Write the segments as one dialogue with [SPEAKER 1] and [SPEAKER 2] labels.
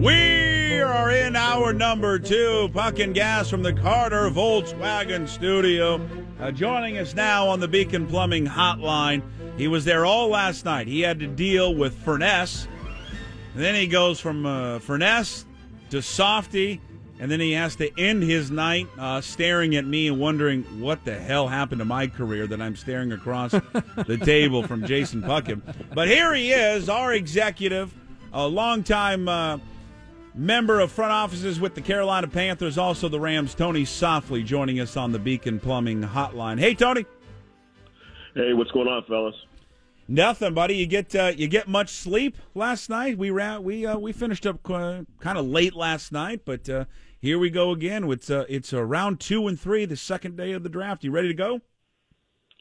[SPEAKER 1] We are in hour number two, puck and gas from the Carter Volkswagen studio. Uh, joining us now on the Beacon Plumbing Hotline. He was there all last night. He had to deal with Furness. And then he goes from uh, Furness to Softy and then he has to end his night uh, staring at me and wondering what the hell happened to my career that I'm staring across the table from Jason Puckett. But here he is, our executive, a longtime uh, member of front offices with the Carolina Panthers, also the Rams, Tony Softli, joining us on the Beacon Plumbing Hotline. Hey, Tony.
[SPEAKER 2] Hey, what's going on, fellas?
[SPEAKER 1] Nothing, buddy. You get uh, you get much sleep last night. We ran, we uh, we finished up uh, kind of late last night, but uh, here we go again. It's uh, it's uh, round two and three, the second day of the draft. You ready to go?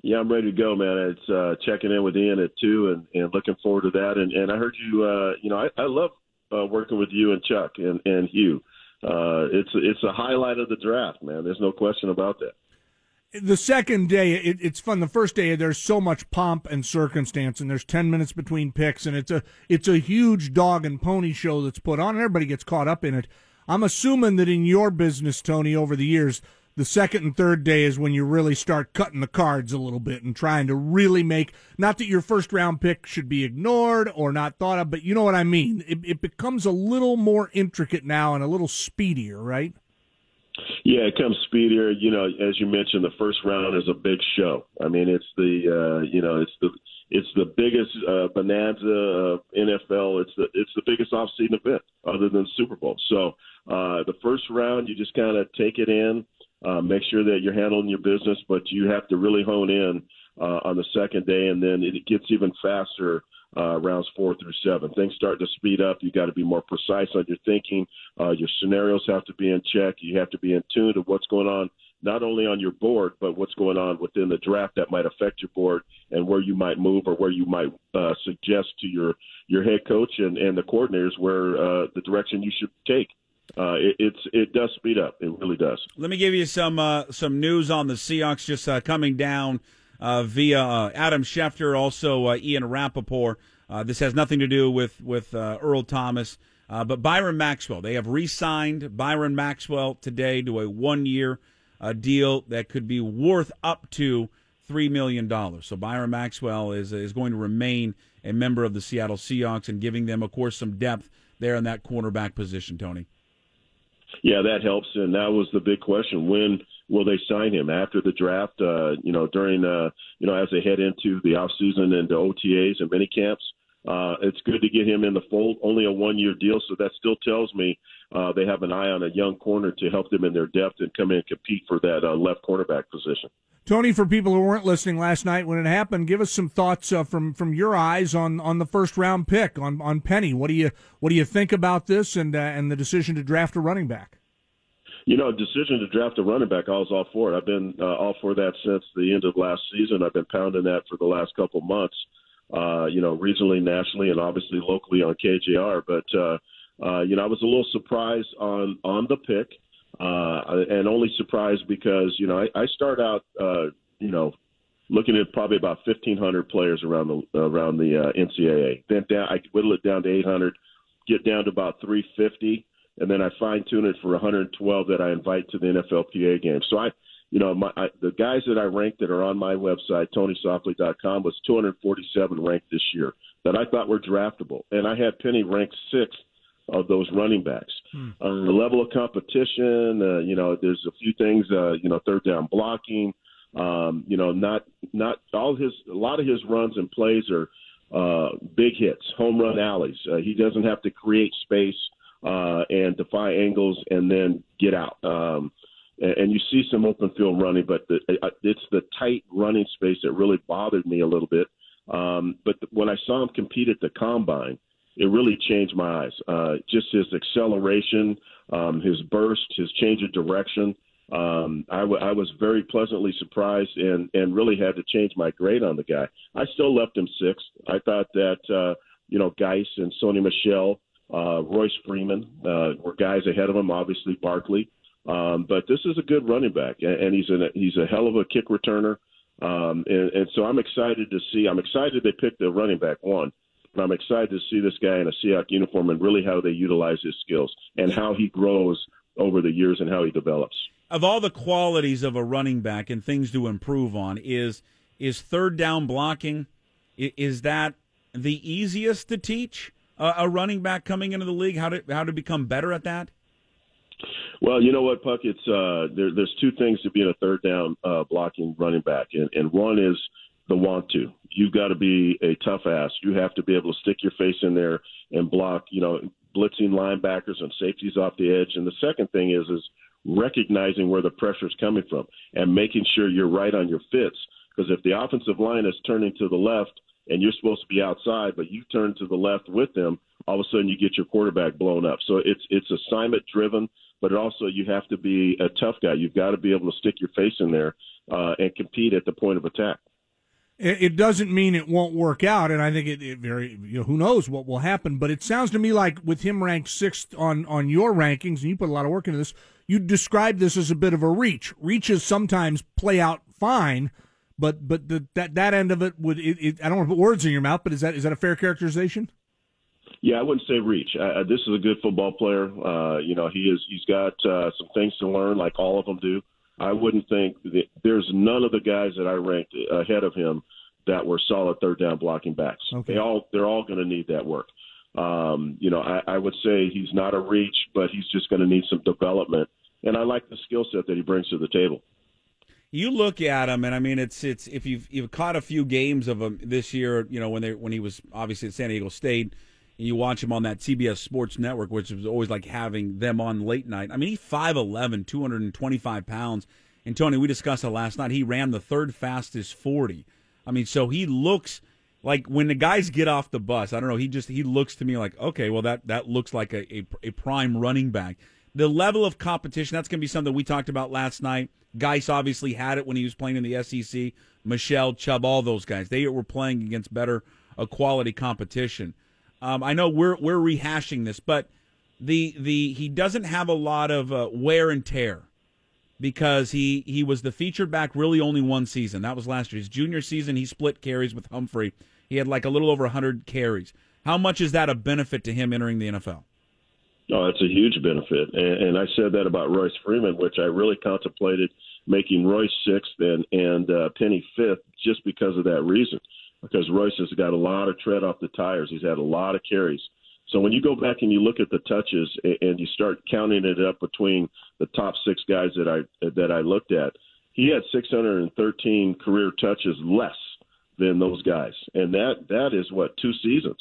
[SPEAKER 2] Yeah, I'm ready to go, man. It's uh, checking in with Ian at two, and, and looking forward to that. And, and I heard you. Uh, you know, I, I love uh, working with you and Chuck and, and Hugh. Uh, it's it's a highlight of the draft, man. There's no question about that
[SPEAKER 3] the second day it, it's fun the first day there's so much pomp and circumstance and there's 10 minutes between picks and it's a it's a huge dog and pony show that's put on and everybody gets caught up in it i'm assuming that in your business tony over the years the second and third day is when you really start cutting the cards a little bit and trying to really make not that your first round pick should be ignored or not thought of but you know what i mean it, it becomes a little more intricate now and a little speedier right
[SPEAKER 2] yeah, it comes speedier. You know, as you mentioned, the first round is a big show. I mean, it's the uh, you know, it's the it's the biggest uh, bonanza of NFL. It's the it's the biggest off-season event other than Super Bowl. So uh, the first round, you just kind of take it in, uh, make sure that you're handling your business, but you have to really hone in uh, on the second day, and then it gets even faster uh, rounds four through seven. Things start to speed up. You got to be more precise on your thinking. Uh, your scenarios have to be in check. You have to be in tune to what's going on, not only on your board, but what's going on within the draft that might affect your board and where you might move or where you might uh, suggest to your your head coach and, and the coordinators where uh, the direction you should take. Uh, it, it's it does speed up. It really does.
[SPEAKER 1] Let me give you some uh, some news on the Seahawks just uh, coming down uh, via uh, Adam Schefter, also uh, Ian Rapoport. Uh, this has nothing to do with with Earl Thomas, but Byron Maxwell. They have re-signed Byron Maxwell today to a one-year deal that could be worth up to three million dollars. So Byron Maxwell is is going to remain a member of the Seattle Seahawks and giving them, of course, some depth there in that cornerback position. Tony.
[SPEAKER 2] Yeah, that helps, and that was the big question: when will they sign him after the draft? Uh, you know, during uh, you know as they head into the off season and the OTAs and mini camps. Uh, it's good to get him in the fold. Only a one year deal, so that still tells me uh, they have an eye on a young corner to help them in their depth and come in and compete for that uh, left cornerback position.
[SPEAKER 3] Tony, for people who weren't listening last night when it happened, give us some thoughts uh, from from your eyes on, on the first round pick on, on Penny. What do you what do you think about this and uh, and the decision to draft a running back?
[SPEAKER 2] You know, decision to draft a running back, I was all for it. I've been uh, all for that since the end of last season. I've been pounding that for the last couple months. Uh, you know, regionally, nationally, and obviously locally on KJR. But uh, uh, you know, I was a little surprised on on the pick, uh, and only surprised because you know I, I start out, uh, you know, looking at probably about 1,500 players around the around the uh, NCAA. Then down, I whittle it down to 800, get down to about 350 and then I fine tune it for 112 that I invite to the NFLPA game. So I, you know, my I, the guys that I ranked that are on my website, TonySoftli.com, was 247 ranked this year that I thought were draftable, and I had Penny ranked sixth of those running backs. Hmm. Um, the level of competition, uh, you know, there's a few things, uh, you know, third down blocking. Um, you know, not not all his a lot of his runs and plays are uh, big hits, home run alleys. Uh, he doesn't have to create space uh, and defy angles and then get out. Um, and, you see some open field running, but the, it's the tight running space that really bothered me a little bit. Um, but when I saw him compete at the combine, it really changed my eyes. Uh, just his acceleration, um, his burst, his change of direction. Um, I, w- I was very pleasantly surprised and, and really had to change my grade on the guy. I still left him sixth. I thought that, uh, you know, Guice and Sony Michel, uh, Royce Freeman uh, were guys ahead of him, obviously Barkley. Um, but this is a good running back, and he's a he's a hell of a kick returner. Um, and, and so I'm excited to see. I'm excited they picked a running back one, but I'm excited to see this guy in a Seahawks uniform and really how they utilize his skills and how he grows over the years and how he develops.
[SPEAKER 1] Of all the qualities of a running back and things to improve on, is is third down blocking? Is that the easiest to teach a running back coming into the league? How to how to become better at that?
[SPEAKER 2] Well, you know what, Puck? It's uh, there, there's two things to being a third down uh, blocking running back, and, and one is the want to. You've got to be a tough ass. You have to be able to stick your face in there and block, you know, blitzing linebackers and safeties off the edge. And the second thing is is recognizing where the pressure is coming from and making sure you're right on your fits. Because if the offensive line is turning to the left and you're supposed to be outside, but you turn to the left with them, all of a sudden you get your quarterback blown up. So it's it's assignment driven, but also you have to be a tough guy. You've got to be able to stick your face in there uh, and compete at the point of attack
[SPEAKER 3] it doesn't mean it won't work out, and I think it, it, very you know who knows what will happen. But it sounds to me like with him ranked sixth on on your rankings, and you put a lot of work into this, you describe this as a bit of a reach. Reaches sometimes play out fine, but but the, that that end of it would it, it, I don't want to put words in your mouth, but is that is that a fair characterization?
[SPEAKER 2] Yeah, I wouldn't say reach. Uh, this is a good football player. Uh, you know, he is. He's got uh, some things to learn, like all of them do. I wouldn't think that there's none of the guys that I ranked ahead of him that were solid third down blocking backs. Okay. They all they're all going to need that work. Um, you know, I, I would say he's not a reach, but he's just going to need some development. And I like the skill set that he brings to the table.
[SPEAKER 1] You look at him, and I mean, it's it's if you've you've caught a few games of him this year, you know when they when he was obviously at San Diego State, and you watch him on that CBS Sports Network, which was always like having them on late night. I mean, he's 5'11", 225 pounds. And Tony, we discussed it last night. He ran the third fastest 40. I mean, so he looks like when the guys get off the bus, I don't know, he just he looks to me like, okay, well that that looks like a, a, a prime running back. The level of competition, that's going to be something we talked about last night. Guice obviously had it when he was playing in the SEC. Michel, Chubb, all those guys. They were playing against better uh, quality competition. Um, I know we're we're rehashing this, but the the he doesn't have a lot of uh, wear and tear because he he was the featured back really only one season. That was last year. His junior season, he split carries with Pumphrey. He had like a little over 100 carries. How much is that a benefit to him entering the NFL?
[SPEAKER 2] Oh, it's a huge benefit, and, and I said that about Royce Freeman, which I really contemplated making Royce sixth and and uh, Penny fifth just because of that reason because Royce has got a lot of tread off the tires. He's had a lot of carries. So when you go back and you look at the touches and you start counting it up between the top six guys that I that I looked at, he had 613 career touches less than those guys, and that that is what two seasons.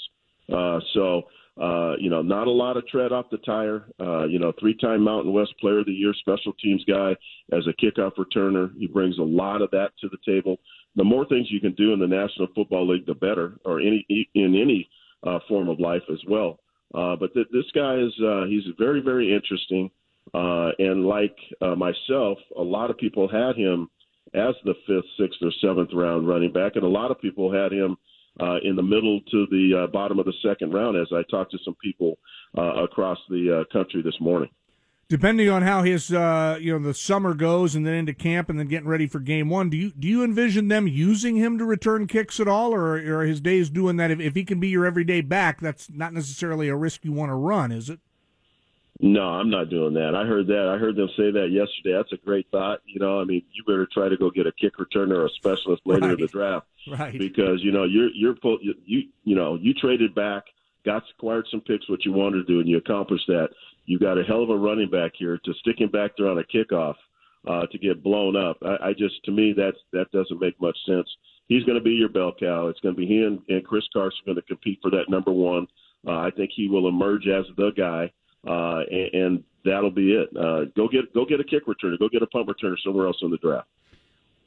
[SPEAKER 2] Uh, so uh, you know, not a lot of tread off the tire. Uh, you know, three-time Mountain West Player of the Year, special teams guy as a kickoff returner. He brings a lot of that to the table the more things you can do in the National Football League, the better, or any in any uh, form of life as well. Uh, but th- this guy is uh, he's very very interesting, uh, and like uh, myself, a lot of people had him as the fifth, sixth, or seventh round running back, and a lot of people had him uh, in the middle to the uh, bottom of the second round. As I talked to some people uh, across the uh, country this morning
[SPEAKER 3] depending on how his uh, you know the summer goes and then into camp and then getting ready for game one do you do you envision them using him to return kicks at all? Or, or his days doing that if, if he can be your everyday back that's not necessarily a risk you want to run is it?
[SPEAKER 2] No i'm not doing that. I heard that. I heard them say that yesterday. That's a great thought. You know i mean you better try to go get a kick returner or a specialist later right. in the draft
[SPEAKER 3] right.
[SPEAKER 2] because you know you're you're you you know you traded back got acquired some picks what you wanted to do and you accomplished that you got a hell of a running back here to stick him back there on a kickoff uh, to get blown up. I, I just, to me, that that doesn't make much sense. He's going to be your bell cow. It's going to be he and, and Chris Carson going to compete for that number one. Uh, I think he will emerge as the guy, uh, and, and that'll be it. Uh, go get go get a kick returner, go get a punt returner somewhere else in the draft.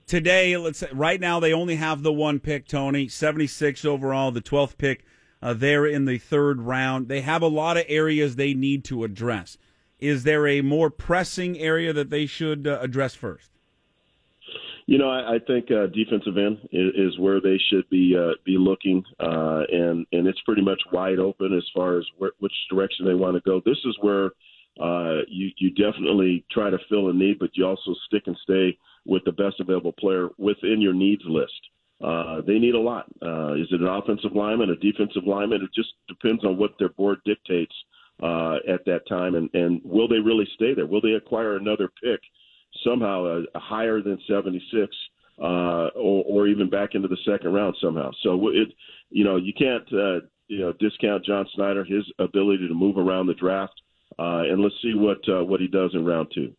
[SPEAKER 1] Today, let's right now they only have the one pick, Tony, seventy six overall, the twelfth pick uh, there in the third round. They have a lot of areas they need to address. Is there a more pressing area that they should uh, address first?
[SPEAKER 2] You know, I, I think uh, defensive end is, is where they should be uh, be looking, uh, and and it's pretty much wide open as far as where, which direction they want to go. This is where uh, you you definitely try to fill a need, but you also stick and stay with the best available player within your needs list. Uh, they need a lot. Uh, is it an offensive lineman, a defensive lineman? It just depends on what their board dictates uh, at that time, and, and will they really stay there? Will they acquire another pick somehow uh, higher than 76, uh, or, or even back into the second round somehow? So it, you know, you can't uh, you know discount John Schneider his ability to move around the draft, uh, and let's see what uh, what he does in round two.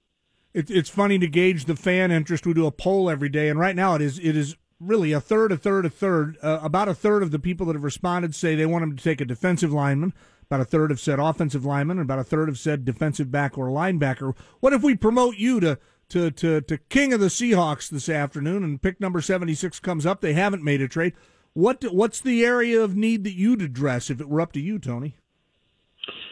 [SPEAKER 3] It, it's funny to gauge the fan interest. We do a poll every day, and right now it is it is really a third, a third, a third. Uh, about a third of the people that have responded say they want him to take a defensive lineman. About a third have said offensive lineman, and about a third have said defensive back or linebacker. What if we promote you to to to, to king of the Seahawks this afternoon, and pick number seventy six comes up? They haven't made a trade. What what's the area of need that you'd address if it were up to you, Tony?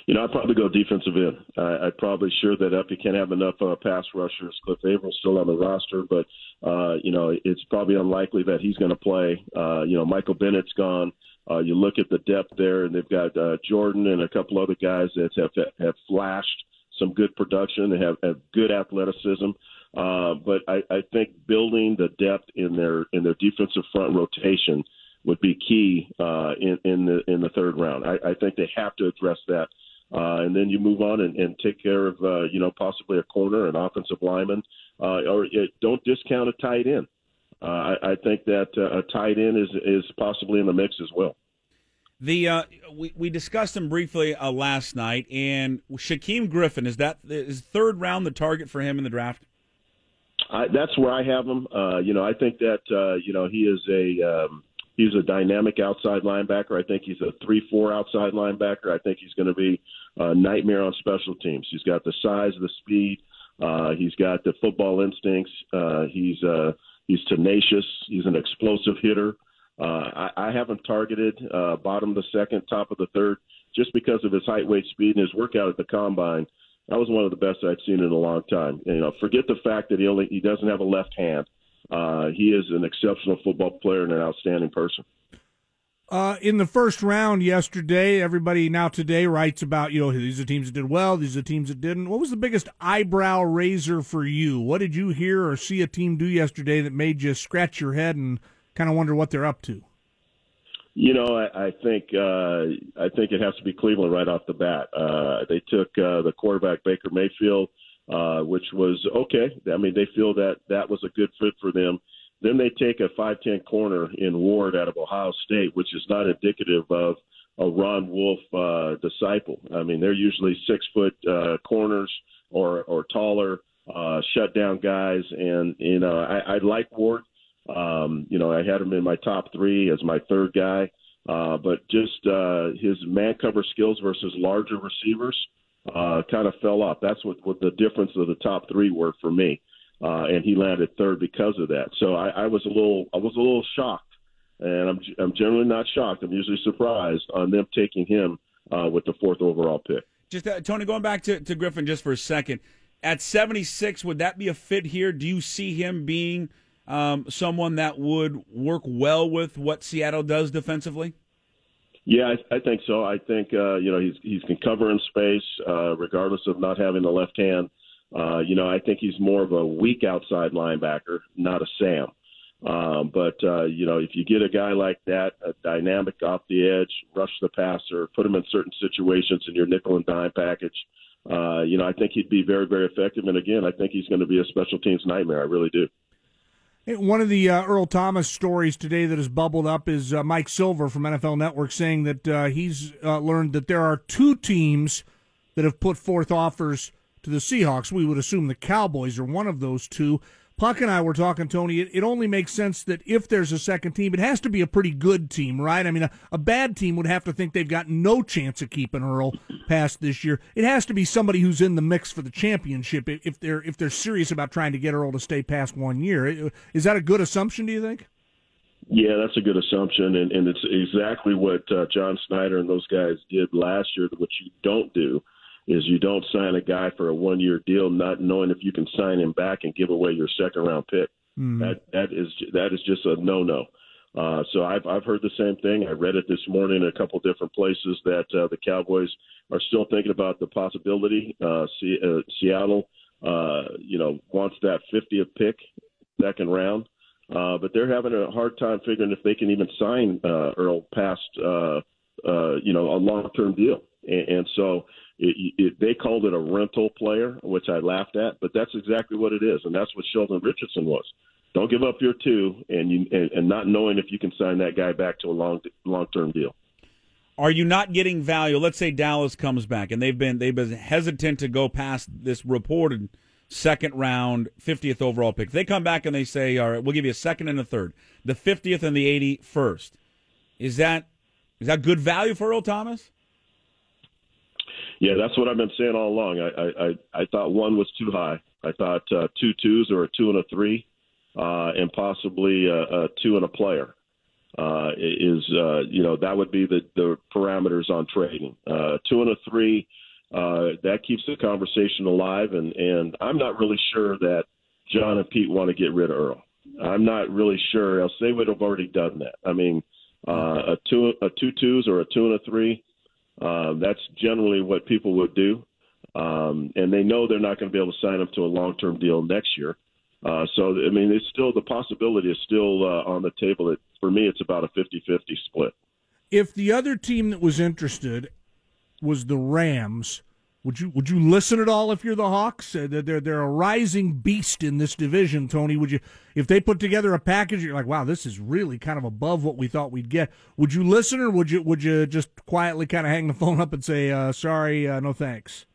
[SPEAKER 2] You know, I'd probably go defensive end. I, I'd probably sure that up. You can't have enough uh, pass rushers. Cliff Avril's still on the roster, but uh, you know it's probably unlikely that he's going to play. Uh, you know, Michael Bennett's gone. Uh, you look at the depth there, and they've got uh, Jordan and a couple other guys that have have flashed some good production and have, have good athleticism. Uh, but I, I think building the depth in their in their defensive front rotation would be key uh, in in the in the third round. I, I think they have to address that. Uh, and then you move on and, and take care of, uh, you know, possibly a corner, an offensive lineman, uh, or uh, don't discount a tight end. Uh, I, I think that uh, a tight end is is possibly in the mix as well.
[SPEAKER 1] The uh, we we discussed him briefly uh, last night, and Shaquem Griffin is that is third round the target for him in the draft.
[SPEAKER 2] I, that's where I have him. Uh, you know, I think that uh, you know he is a um, he's a dynamic outside linebacker. I think he's a three-four outside linebacker. I think he's going to be a nightmare on special teams. He's got the size, the speed. Uh, he's got the football instincts. Uh, he's uh, he's tenacious. He's an explosive hitter. Uh, I, I have him targeted uh, bottom of the second, top of the third, just because of his height, weight, speed, and his workout at the combine. That was one of the best I'd seen in a long time. And, you know, forget the fact that he only he doesn't have a left hand. Uh, he is an exceptional football player and an outstanding person.
[SPEAKER 3] Uh, in the first round yesterday, everybody now today writes about, you know, these are teams that did well, these are teams that didn't. What was the biggest eyebrow raiser for you? What did you hear or see a team do yesterday that made you scratch your head and kind of wonder what they're up to?
[SPEAKER 2] You know, I, I think uh, I think it has to be Cleveland right off the bat. Uh, they took uh, the quarterback Baker Mayfield, uh, which was okay. I mean, they feel that that was a good fit for them. Then they take a 5'10 corner in Ward out of Ohio State, which is not indicative of a Ron Wolf uh, disciple. I mean, they're usually six foot uh, corners or or taller, uh, shut down guys. And you know, I, I like Ward. Um, you know, I had him in my top three as my third guy. Uh, but just uh, his man cover skills versus larger receivers uh, kind of fell off. That's what, what the difference of the top three were for me, uh, and he landed third because of that. So I, I was a little I was a little shocked, and I'm I'm generally not shocked. I'm usually surprised on them taking him uh, with the fourth overall pick.
[SPEAKER 1] Just uh, Tony, going back to, to Griffin just for a second, at 76, would that be a fit here? Do you see him being – um, someone that would work well with what Seattle does defensively?
[SPEAKER 2] Yeah, I, I think so. I think uh, you know he's he's can cover in space uh, regardless of not having the left hand. Uh, you know, I think he's more of a weak outside linebacker, not a Sam. Um, but uh, you know, if you get a guy like that, a dynamic off the edge, rush the passer, put him in certain situations in your nickel and dime package, uh, you know, I think he'd be very, very effective. And again, I think he's going to be a special teams nightmare. I really do.
[SPEAKER 3] One of the uh, Earl Thomas stories today that has bubbled up is uh, Mike Silver from NFL Network saying that uh, he's uh, learned that there are two teams that have put forth offers to the Seahawks. We would assume the Cowboys are one of those two. Puck and I were talking, Tony. It, it, only makes sense that if there's a second team, it has to be a pretty good team, right? I mean, a, a, bad team would have to think they've got no chance of keeping Earl past this year. It has to be somebody who's in the mix for the championship if they're if they're serious about trying to get Earl to stay past one year. Is that a good assumption? Do you think?
[SPEAKER 2] Yeah, that's a good assumption, and, and it's exactly what uh, John Schneider and those guys did last year, which you don't do is you don't sign a guy for a one year deal not knowing if you can sign him back and give away your second round pick. Mm. That that is that is just a no no. Uh, so I've I've heard the same thing. I read it this morning in a couple different places that uh, the Cowboys are still thinking about the possibility. Uh, C- uh, Seattle, uh, you know, wants that 50th pick, second round. Uh, but they're having a hard time figuring if they can even sign uh, Earl past, uh, uh, you know, a long-term deal. And, and so it, it, they called it a rental player, which I laughed at, but that's exactly what it is, and that's what Sheldon Richardson was. Don't give up your two, and you and, and not knowing if you can sign that guy back to a long long-term deal.
[SPEAKER 1] Are you not getting value? Let's say Dallas comes back, and they've been they've been hesitant to go past this reported second round, 50th overall pick. They come back and they say, all right, we'll give you a second and a third, the 50th and the 81st. Is that is that good value for Earl Thomas?
[SPEAKER 2] Yeah, that's what I've been saying all along. I I, I thought one was too high. I thought uh, two twos or a two and a three, uh, and possibly a, a two and a player uh, is uh, you know that would be the the parameters on trading. Uh, two and a three uh, that keeps the conversation alive. And, and I'm not really sure that John and Pete want to get rid of Earl. I'm not really sure, else they would have already done that. I mean, uh, a two a two twos or a two and a three. Uh, that's generally what people would do, um, and they know they're not going to be able to sign up to a long term deal next year. Uh, so I mean, it's still the possibility is still uh, on the table. It, for me, it's about a 50-50 split.
[SPEAKER 3] If the other team that was interested was the Rams. Would you would you listen at all if you're the Hawks? Uh, they're they're a rising beast in this division, Tony. Would you if they put together a package? You're like, wow, this is really kind of above what we thought we'd get. Would you listen, or would you would you just quietly kind of hang the phone up and say, uh, sorry, uh, no thanks?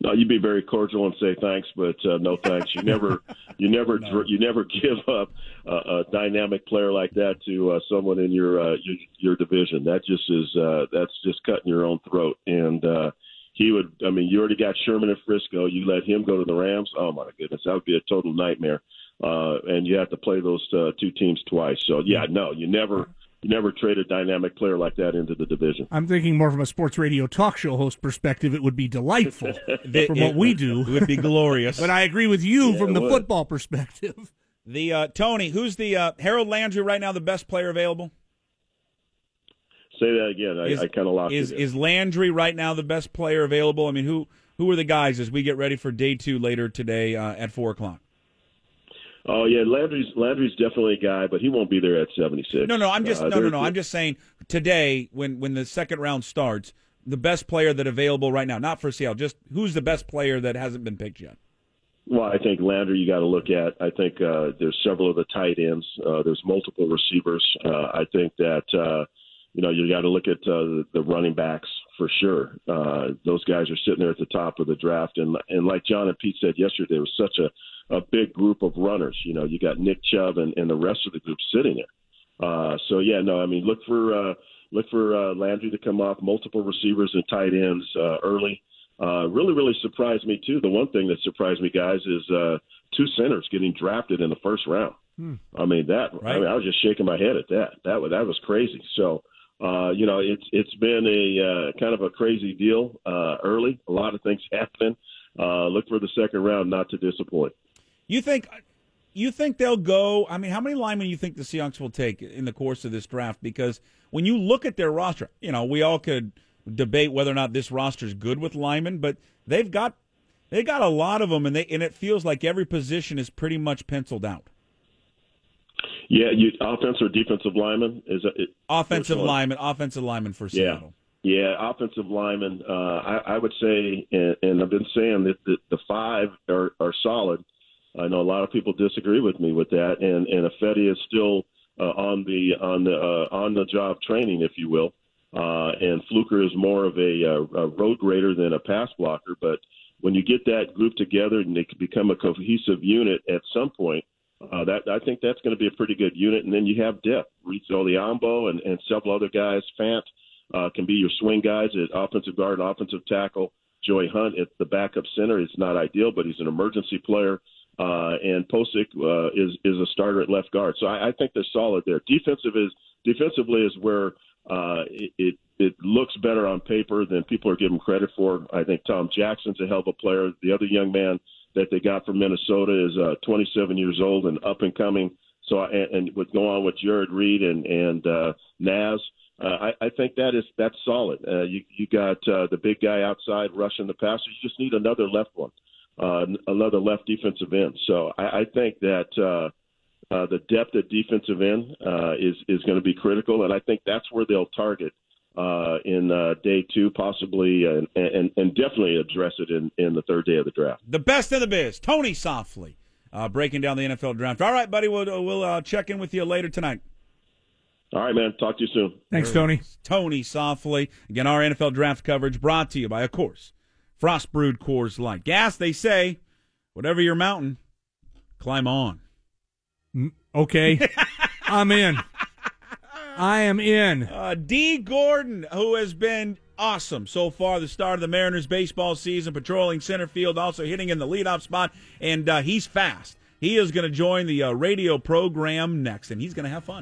[SPEAKER 2] No, you'd be very cordial and say thanks, but uh, no thanks. You never, you never, no. you never give up a, a dynamic player like that to uh, someone in your, uh, your your division. That just is uh, that's just cutting your own throat. And uh, he would. I mean, you already got Sherman and Frisco. You let him go to the Rams. Oh my goodness, that would be a total nightmare. Uh, and you have to play those uh, two teams twice. So yeah, no, you never. You never trade a dynamic player like that into the division.
[SPEAKER 3] I'm thinking more from a sports radio talk show host perspective. It would be delightful from what we do.
[SPEAKER 1] It would be glorious.
[SPEAKER 3] but I agree with you yeah, from the would. football perspective.
[SPEAKER 1] The uh, Tony, who's the uh, Harold Landry right now? The best player available?
[SPEAKER 2] Say that again. I, I kind of lost
[SPEAKER 1] is,
[SPEAKER 2] it.
[SPEAKER 1] Is Landry right now the best player available? I mean, who who are the guys as we get ready for day two later today uh, at four o'clock?
[SPEAKER 2] Oh yeah, Landry's Landry's definitely a guy, but he won't be there at seventy six.
[SPEAKER 1] No, no, I'm just uh, no, no, no. I'm just saying today when when the second round starts, the best player that available right now, not for Seattle, just who's the best player that hasn't been picked yet.
[SPEAKER 2] Well, I think Landry you got to look at. I think uh, there's several of the tight ends. Uh, there's multiple receivers. Uh, I think that uh, you know, you got to look at uh, the running backs for sure. Uh, those guys are sitting there at the top of the draft, and and like John and Pete said yesterday, there was such a a big group of runners. You know, you got Nick Chubb and, and the rest of the group sitting there. Uh, so yeah, no, I mean, look for uh, look for uh, Landry to come off, multiple receivers and tight ends uh, early. Uh, really, really surprised me too. The one thing that surprised me, guys, is uh, two centers getting drafted in the first round. Hmm. I mean that. Right. I mean, I was just shaking my head at that. That was that was crazy. So uh, you know, it's it's been a uh, kind of a crazy deal uh, early. A lot of things happen. Uh, look for the second round not to disappoint.
[SPEAKER 1] You think you think they'll go? I mean, how many linemen do you think the Seahawks will take in the course of this draft? Because when you look at their roster, you know, we all could debate whether or not this roster is good with linemen, but they've got they got a lot of them, and they and it feels like every position is pretty much penciled out.
[SPEAKER 2] Yeah, you offensive or defensive lineman is it,
[SPEAKER 1] offensive lineman, offensive lineman for Seattle.
[SPEAKER 2] Yeah, yeah, offensive lineman. Uh, I, I would say, and, and I've been saying that the, the five are, are solid. I know a lot of people disagree with me with that, and and Ifedi is still uh, on the on the uh, on the job training, if you will. Uh, and Fluker is more of a, a, a road grader than a pass blocker. But when you get that group together and they can become a cohesive unit at some point, uh, that I think that's going to be a pretty good unit. And then you have depth. Rees Odhiambo and, and several other guys. Fant uh, can be your swing guys at offensive guard and offensive tackle. Joey Hunt at the backup center is not ideal, but he's an emergency player. Uh, and Pocic uh, is is a starter at left guard. So I, I think they're solid there. Defensive is defensively is where uh, it, it it looks better on paper than people are giving credit for. I think Tom Jackson's a hell of a player. The other young man that they got from Minnesota is uh, 27 years old and up and coming. So and, and with going on with Jarran Reed and and uh, Naz, uh, I, I think that is that's solid. Uh, you you got uh, the big guy outside rushing the passer. You just need another left one, uh, another left defensive end. So I, I think that uh, uh, the depth at defensive end uh, is is going to be critical, and I think that's where they'll target uh, in uh, day two, possibly, and, and and definitely address it in in the third day of the draft.
[SPEAKER 1] The best in the biz, Tony Softli, uh, breaking down the NFL draft. All right, buddy, we'll we'll uh, check in with you later tonight.
[SPEAKER 2] All right, man. Talk to you soon.
[SPEAKER 3] Thanks, Tony.
[SPEAKER 1] Tony Softli. Again, our NFL draft coverage brought to you by, of course, Frost Brewed Coors Light. Gas, they say, whatever your mountain, climb on.
[SPEAKER 3] Okay, I'm in. I am in.
[SPEAKER 1] Uh, Dee Gordon, who has been awesome so far, the start of the Mariners baseball season, patrolling center field, also hitting in the leadoff spot, and uh, he's fast. He is going to join the uh, radio program next, and he's going to have fun.